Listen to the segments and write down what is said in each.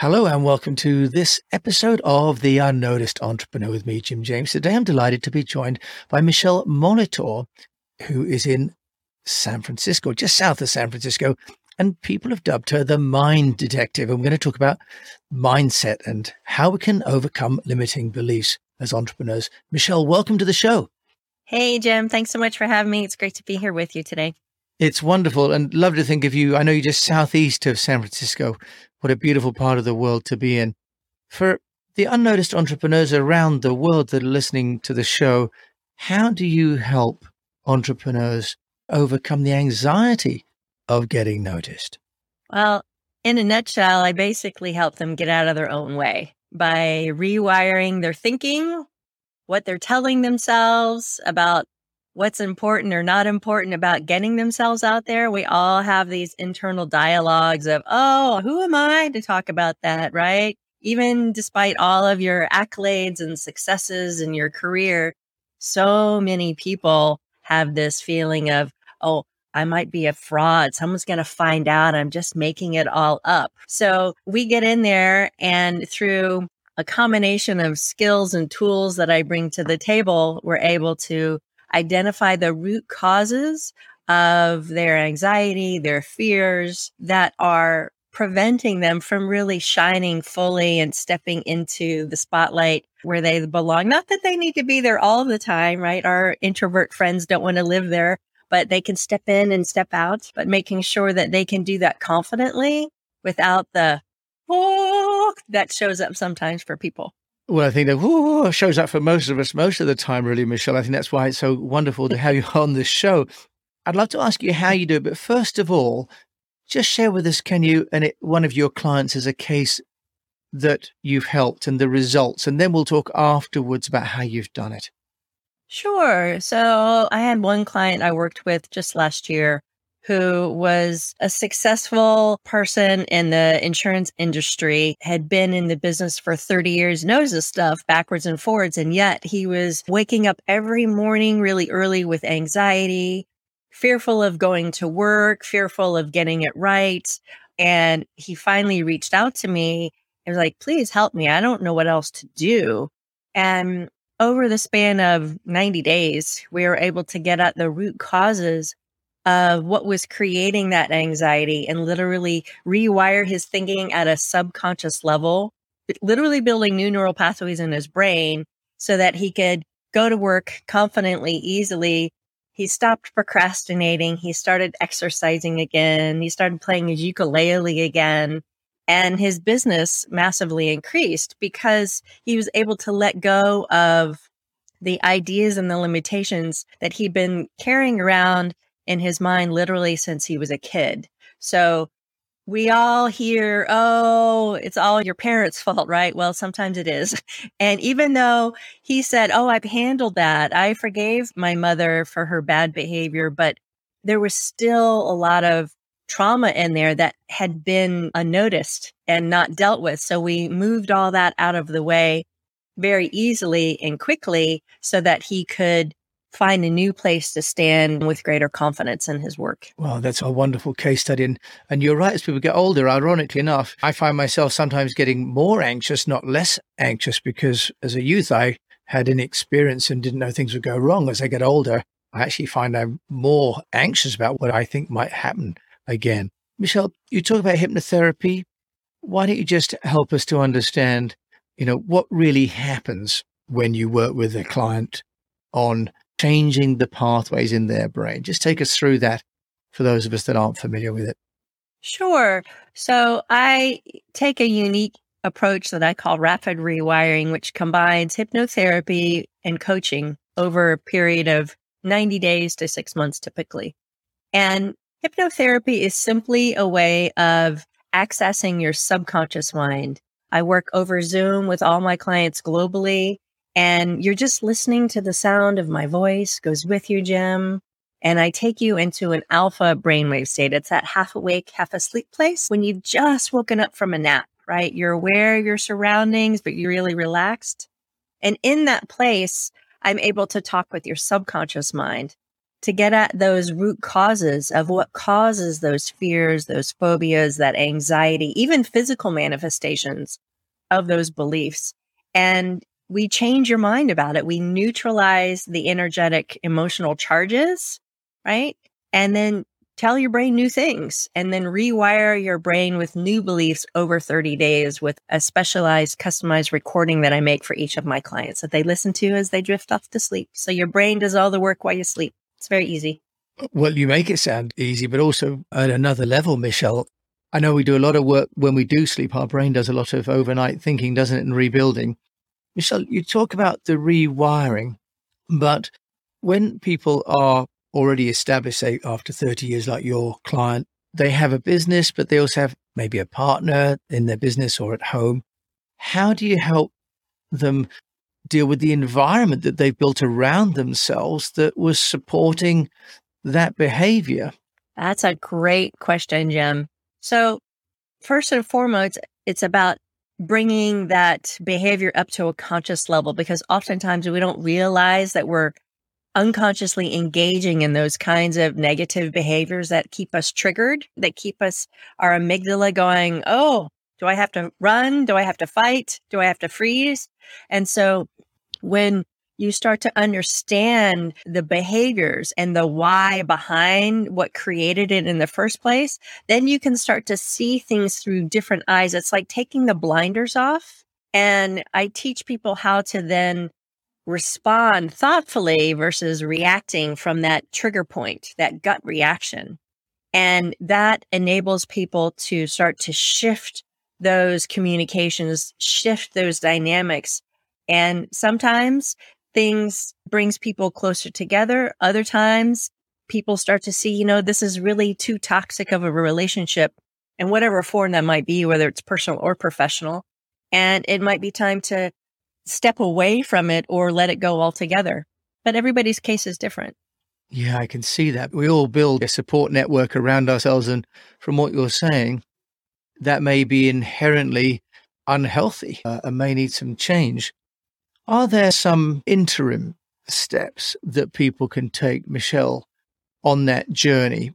Hello and welcome to this episode of The Unnoticed Entrepreneur with me, Jim James. Today I'm delighted to be joined by Michele Molitor, who is in San Francisco, just south of San Francisco. And people have dubbed her the mind detective. And we're going to talk about mindset and how we can overcome limiting beliefs as entrepreneurs. Michele, welcome to the show. Hey, Jim. Thanks so much for having me. It's great to be here with you today. It's wonderful and love to think of you. I know you're just southeast of San Francisco. What a beautiful part of the world to be in. For the unnoticed entrepreneurs around the world that are listening to the show, how do you help entrepreneurs overcome the anxiety of getting noticed? Well, in a nutshell, I basically help them get out of their own way by rewiring their thinking, what they're telling themselves about what's important or not important about getting themselves out there. We all have these internal dialogues of, oh, who am I to talk about that, right? Even despite all of your accolades and successes in your career, so many people have this feeling of, oh, I might be a fraud. Someone's going to find out I'm just making it all up. So we get in there and through a combination of skills and tools that I bring to the table, we're able to identify the root causes of their anxiety, their fears that are preventing them from really shining fully and stepping into the spotlight where they belong. Not that they need to be there all the time, right? Our introvert friends don't want to live there, but they can step in and step out, but making sure that they can do that confidently without the oh that shows up sometimes for people. Well, I think that shows up for most of us most of the time, really, Michele. I think that's why it's so wonderful to have you on this show. I'd love to ask you how you do it, but first of all, just share with us, can you, and it, one of your clients is a case that you've helped and the results, and then we'll talk afterwards about how you've done it. Sure. So I had one client I worked with just last year who was a successful person in the insurance industry, had been in the business for 30 years, knows this stuff backwards and forwards. And yet he was waking up every morning really early with anxiety, fearful of going to work, fearful of getting it right. And he finally reached out to me and was like, please help me. I don't know what else to do. And over the span of 90 days, we were able to get at the root causes of what was creating that anxiety and literally rewire his thinking at a subconscious level, literally building new neural pathways in his brain so that he could go to work confidently, easily. He stopped procrastinating. He started exercising again. He started playing his ukulele again. And his business massively increased because he was able to let go of the ideas and the limitations that he'd been carrying around in his mind literally since he was a kid. So we all hear, oh, it's all your parents' fault, right? Well, sometimes it is. And even though he said, oh, I've handled that, I forgave my mother for her bad behavior, but there was still a lot of trauma in there that had been unnoticed and not dealt with. So we moved all that out of the way very easily and quickly so that he could find a new place to stand with greater confidence in his work. Well, that's a wonderful case study. And, and you're right, as people get older, ironically enough, I find myself sometimes getting more anxious, not less anxious, because as a youth, I had an experience and didn't know things would go wrong. As I get older, I actually find I'm more anxious about what I think might happen again. Michele, you talk about hypnotherapy. Why don't you just help us to understand, you know, what really happens when you work with a client on changing the pathways in their brain. Just take us through that for those of us that aren't familiar with it. Sure. So I take a unique approach that I call rapid rewiring, which combines hypnotherapy and coaching over a period of 90 days to six months typically. And hypnotherapy is simply a way of accessing your subconscious mind. I work over Zoom with all my clients globally and you're just listening to the sound of my voice goes with you, Jim. And I take you into an alpha brainwave state. It's that half awake, half asleep place when you've just woken up from a nap, right? You're aware of your surroundings, but you're really relaxed. And in that place, I'm able to talk with your subconscious mind to get at those root causes of what causes those fears, those phobias, that anxiety, even physical manifestations of those beliefs. And we change your mind about it. We neutralize the energetic emotional charges, right? And then tell your brain new things and then rewire your brain with new beliefs over 30 days with a specialized customized recording that I make for each of my clients that they listen to as they drift off to sleep. So your brain does all the work while you sleep. It's very easy. Well, you make it sound easy, but also at another level, Michele. I know we do a lot of work when we do sleep. Our brain does a lot of overnight thinking, doesn't it, and rebuilding. Michele, you talk about the rewiring, but when people are already established, say after 30 years, like your client, they have a business, but they also have maybe a partner in their business or at home. How do you help them deal with the environment that they've built around themselves that was supporting that behavior? That's a great question, Jim. So, first and foremost, it's about bringing that behavior up to a conscious level because oftentimes we don't realize that we're unconsciously engaging in those kinds of negative behaviors that keep us triggered, that keep us, our amygdala going, oh, do I have to run? Do I have to fight? Do I have to freeze? And so when you start to understand the behaviors and the why behind what created it in the first place, then you can start to see things through different eyes. It's like taking the blinders off. And I teach people how to then respond thoughtfully versus reacting from that trigger point, that gut reaction. And that enables people to start to shift those communications, shift those dynamics. And sometimes things brings people closer together. Other times people start to see, you know, this is really too toxic of a relationship and whatever form that might be, whether it's personal or professional. And it might be time to step away from it or let it go altogether. But everybody's case is different. Yeah, I can see that. We all build a support network around ourselves. And from what you're saying, that may be inherently unhealthy uh, and may need some change. Are there some interim steps that people can take, Michele, on that journey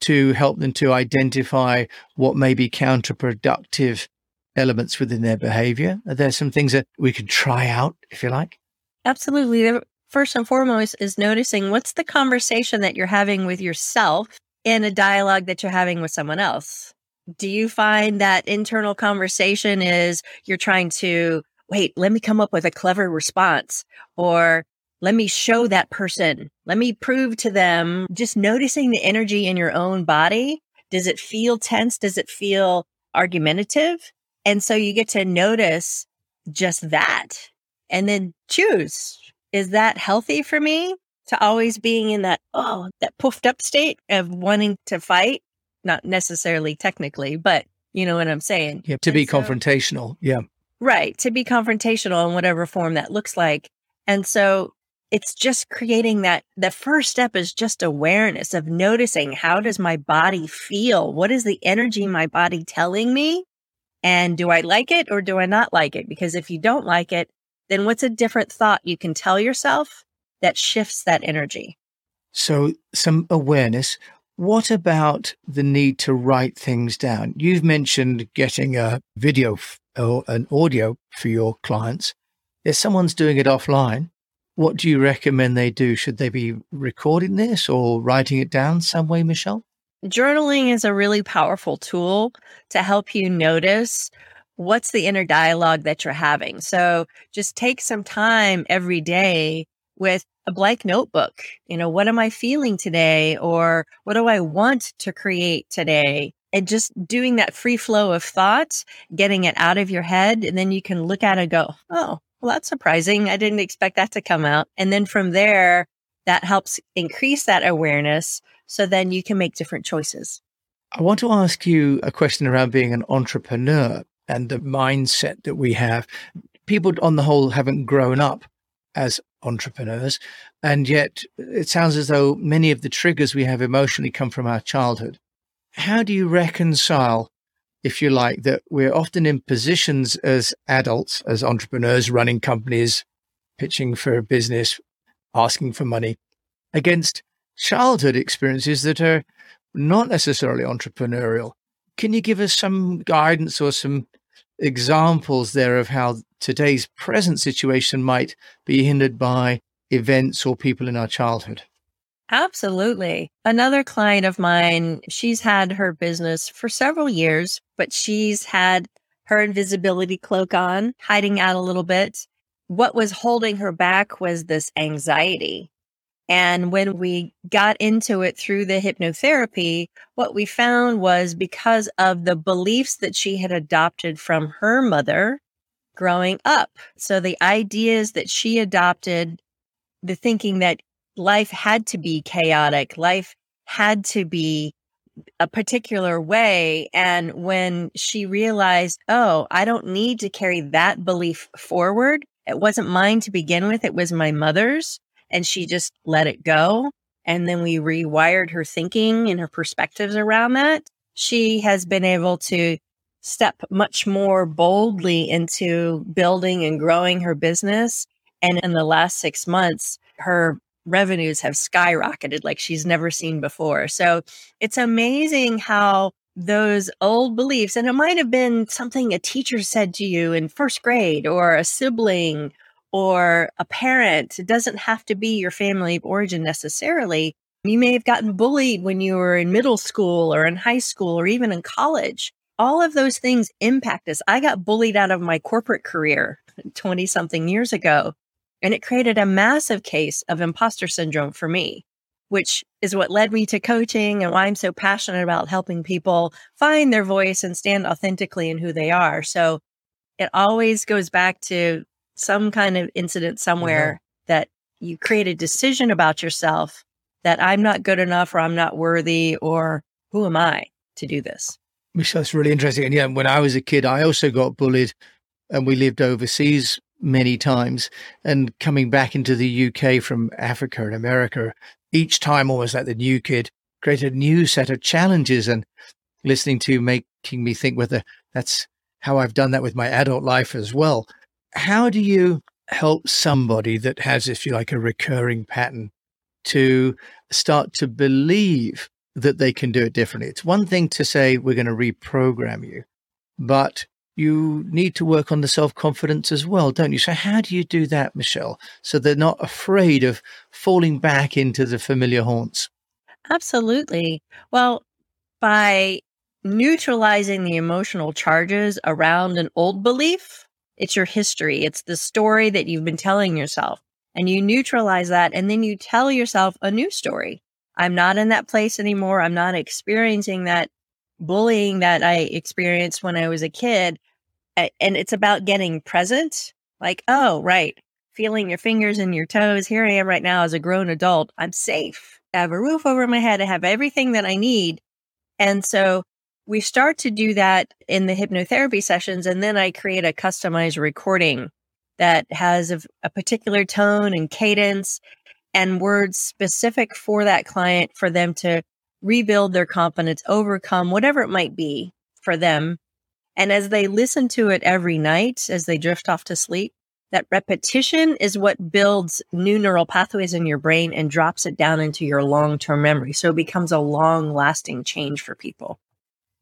to help them to identify what may be counterproductive elements within their behavior? Are there some things that we could try out, if you like? Absolutely. First and foremost is noticing what's the conversation that you're having with yourself in a dialogue that you're having with someone else. Do you find that internal conversation is you're trying to, wait, let me come up with a clever response or let me show that person, let me prove to them, just noticing the energy in your own body. Does it feel tense? Does it feel argumentative? And so you get to notice just that and then choose. Is that healthy for me to always being in that, oh, that puffed up state of wanting to fight? Not necessarily technically, but you know what I'm saying? Yeah, to and be so, confrontational. Yeah. Right. To be confrontational in whatever form that looks like. And so it's just creating that the first step is just awareness of noticing how does my body feel? What is the energy my body telling me? And do I like it or do I not like it? Because if you don't like it, then what's a different thought you can tell yourself that shifts that energy? So, some awareness. What about the need to write things down? You've mentioned getting a video or an audio for your clients. If someone's doing it offline, what do you recommend they do? Should they be recording this or writing it down some way, Michele? journaling is a really powerful tool to help you notice what's the inner dialogue that you're having. So just take some time every day with a blank notebook. You know, what am I feeling today? Or what do I want to create today? And just doing that free flow of thoughts, getting it out of your head. And then you can look at it and go, Oh, well, that's surprising. I didn't expect that to come out. And then from there, that helps increase that awareness so then you can make different choices. I want to ask you a question around being an entrepreneur and the mindset that we have. People, on the whole, haven't grown up as entrepreneurs. And yet, it sounds as though many of the triggers we have emotionally come from our childhood. How do you reconcile, if you like, that we're often in positions as adults, as entrepreneurs, running companies, pitching for business, asking for money, against childhood experiences that are not necessarily entrepreneurial. Can you give us some guidance or some examples there of how today's present situation might be hindered by events or people in our childhood? Absolutely. Another client of mine, she's had her business for several years, but she's had her invisibility cloak on, hiding out a little bit. What was holding her back was this anxiety. And when we got into it through the hypnotherapy, what we found was because of the beliefs that she had adopted from her mother growing up. So the ideas that she adopted, the thinking that life had to be chaotic, life had to be a particular way. And when she realized, oh, I don't need to carry that belief forward, it wasn't mine to begin with, it was my mother's. And she just let it go. And then we rewired her thinking and her perspectives around that. She has been able to step much more boldly into building and growing her business. And in the last six months, her revenues have skyrocketed like she's never seen before. So it's amazing how those old beliefs, and it might have been something a teacher said to you in first grade or a sibling or a parent. It doesn't have to be your family of origin necessarily. You may have gotten bullied when you were in middle school or in high school or even in college. All of those things impact us. I got bullied out of my corporate career 20 something years ago and it created a massive case of imposter syndrome for me, which is what led me to coaching and why I'm so passionate about helping people find their voice and stand authentically in who they are. So it always goes back to some kind of incident somewhere mm-hmm. that you create a decision about yourself that I'm not good enough or I'm not worthy or who am I to do this? Michele, that's really interesting. And yeah, when I was a kid, I also got bullied and we lived overseas many times and coming back into the UK from Africa and America, each time almost like the new kid created a new set of challenges and listening to making me think whether that's how I've done that with my adult life as well. How do you help somebody that has, if you like, a recurring pattern to start to believe that they can do it differently? It's one thing to say, we're going to reprogram you, but you need to work on the self confidence as well, don't you? So, how do you do that, Michele, so they're not afraid of falling back into the familiar haunts? Absolutely. Well, by neutralizing the emotional charges around an old belief, it's your history, it's the story that you've been telling yourself. And you neutralize that, and then you tell yourself a new story. I'm not in that place anymore. I'm not experiencing that bullying that I experienced when I was a kid. And it's about getting present. Like, oh, right. Feeling your fingers and your toes. Here I am right now as a grown adult. I'm safe. I have a roof over my head. I have everything that I need. And so we start to do that in the hypnotherapy sessions. And then I create a customized recording that has a, a particular tone and cadence and words specific for that client for them to rebuild their confidence, overcome whatever it might be for them. And as they listen to it every night, as they drift off to sleep, that repetition is what builds new neural pathways in your brain and drops it down into your long term memory. So it becomes a long lasting change for people.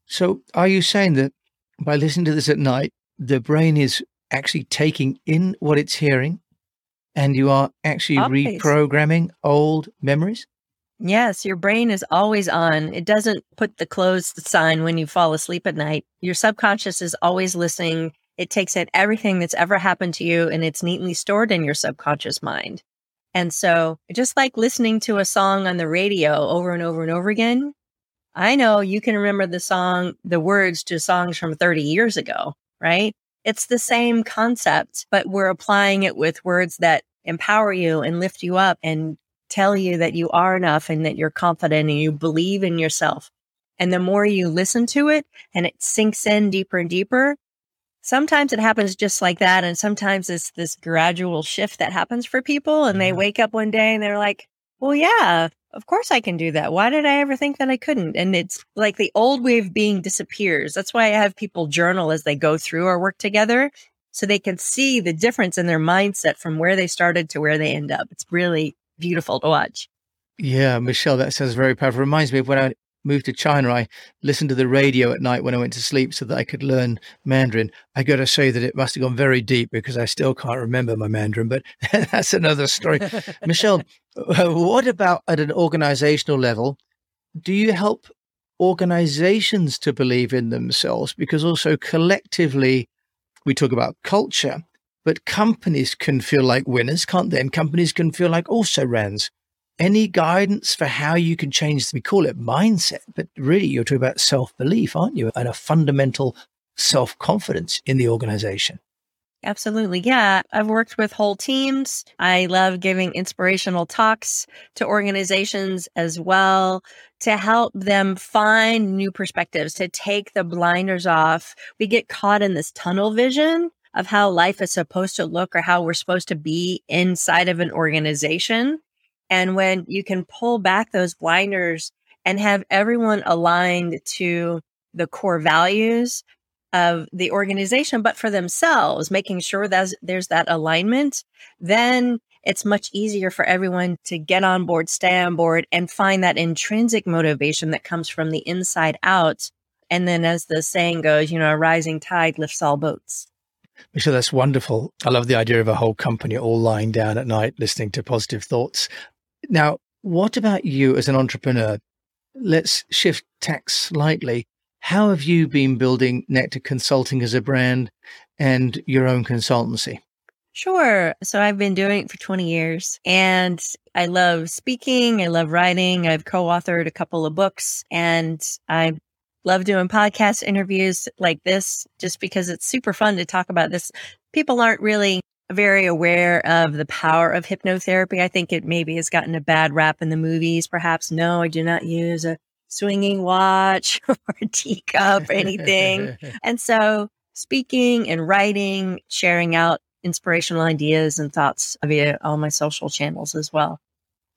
So, are you saying that by listening to this at night, the brain is actually taking in what it's hearing and you are actually Always. reprogramming old memories? Yes, your brain is always on. It doesn't put the closed sign when you fall asleep at night. Your subconscious is always listening. It takes in everything that's ever happened to you and it's neatly stored in your subconscious mind. And so, just like listening to a song on the radio over and over and over again, I know you can remember the song, the words to songs from 30 years ago, right? It's the same concept, but we're applying it with words that empower you and lift you up and tell you that you are enough and that you're confident and you believe in yourself. And the more you listen to it and it sinks in deeper and deeper, sometimes it happens just like that. And sometimes it's this gradual shift that happens for people. And they mm-hmm. wake up one day and they're like, well, yeah, of course I can do that. Why did I ever think that I couldn't? And it's like the old way of being disappears. That's why I have people journal as they go through our work together so they can see the difference in their mindset from where they started to where they end up. It's really beautiful to watch. Yeah, Michele, that sounds very powerful. Reminds me of when I moved to China, I listened to the radio at night when I went to sleep so that I could learn Mandarin. I got to say that it must have gone very deep because I still can't remember my Mandarin, but that's another story. Michele, uh, what about at an organizational level? Do you help organizations to believe in themselves? Because also collectively, we talk about culture, but companies can feel like winners, can't they? And companies can feel like also rans any guidance for how you can change we call it mindset but really you're talking about self-belief aren't you and a fundamental self-confidence in the organization Absolutely. Yeah. I've worked with whole teams. I love giving inspirational talks to organizations as well to help them find new perspectives, to take the blinders off. We get caught in this tunnel vision of how life is supposed to look or how we're supposed to be inside of an organization. And when you can pull back those blinders and have everyone aligned to the core values of the organization, but for themselves, making sure that there's that alignment, then it's much easier for everyone to get on board, stay on board, and find that intrinsic motivation that comes from the inside out. And then, as the saying goes, you know, a rising tide lifts all boats. Michele, that's wonderful. I love the idea of a whole company all lying down at night listening to positive thoughts. Now, what about you as an entrepreneur? Let's shift tack slightly. How have you been building Nectar Consulting as a brand and your own consultancy? Sure. So I've been doing it for 20 years and I love speaking. I love writing. I've co authored a couple of books and I love doing podcast interviews like this just because it's super fun to talk about this. People aren't really very aware of the power of hypnotherapy. I think it maybe has gotten a bad rap in the movies. Perhaps no, I do not use a swinging watch or a teacup or anything. and so speaking and writing, sharing out inspirational ideas and thoughts via all my social channels as well.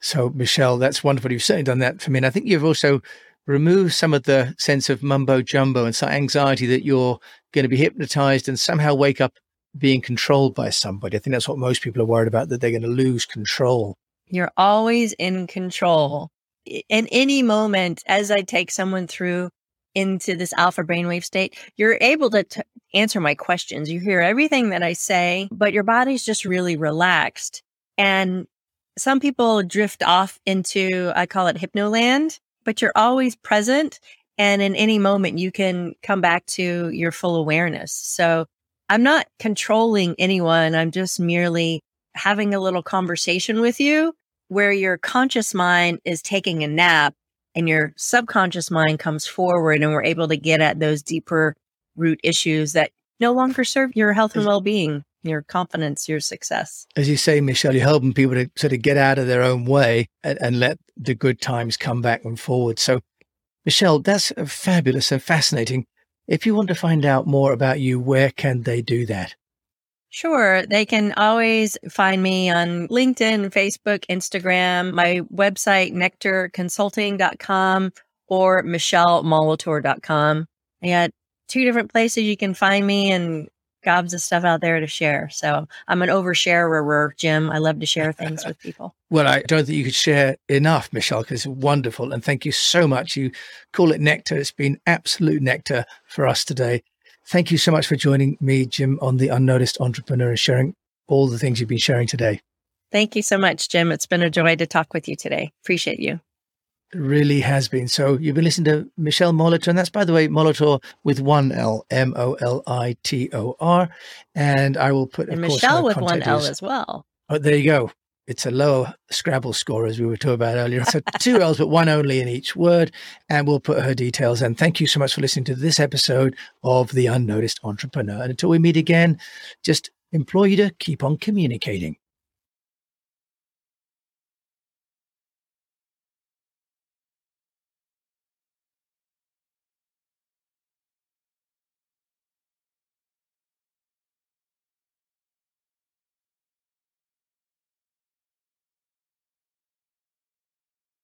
So, Michele, that's wonderful. You've certainly done that for me. And I think you've also removed some of the sense of mumbo jumbo and some anxiety that you're going to be hypnotized and somehow wake up being controlled by somebody. I think that's what most people are worried about, that they're going to lose control. You're always in control. In any moment, as I take someone through into this alpha brainwave state, you're able to t- answer my questions. You hear everything that I say, but your body's just really relaxed. And some people drift off into, I call it hypnoland, but you're always present. And in any moment, you can come back to your full awareness. So I'm not controlling anyone. I'm just merely having a little conversation with you where your conscious mind is taking a nap and your subconscious mind comes forward and we're able to get at those deeper root issues that no longer serve your health and well-being your confidence your success as you say michele you're helping people to sort of get out of their own way and, and let the good times come back and forward so michele that's uh, fabulous and fascinating if you want to find out more about you, where can they do that? Sure. They can always find me on LinkedIn, Facebook, Instagram, my website, nectarconsulting.com or michelemolitor.com. I got two different places you can find me and gobs of stuff out there to share. So I'm an oversharer, Jim. I love to share things with people. Well, I don't think you could share enough, Michele, because it's wonderful. And thank you so much. You call it nectar. It's been absolute nectar for us today. Thank you so much for joining me, Jim, on the Unnoticed Entrepreneur and sharing all the things you've been sharing today. Thank you so much, Jim. It's been a joy to talk with you today. Appreciate you really has been. So you've been listening to Michele Molitor, and that's, by the way, Molitor with one L, M O L I T O R. And I will put, and Michele with one L as well. Oh, there you go. It's a lower Scrabble score, as we were talking about earlier. So two L's, but one only in each word. And we'll put her details. And thank you so much for listening to this episode of The Unnoticed Entrepreneur. And until we meet again, just implore you to keep on communicating.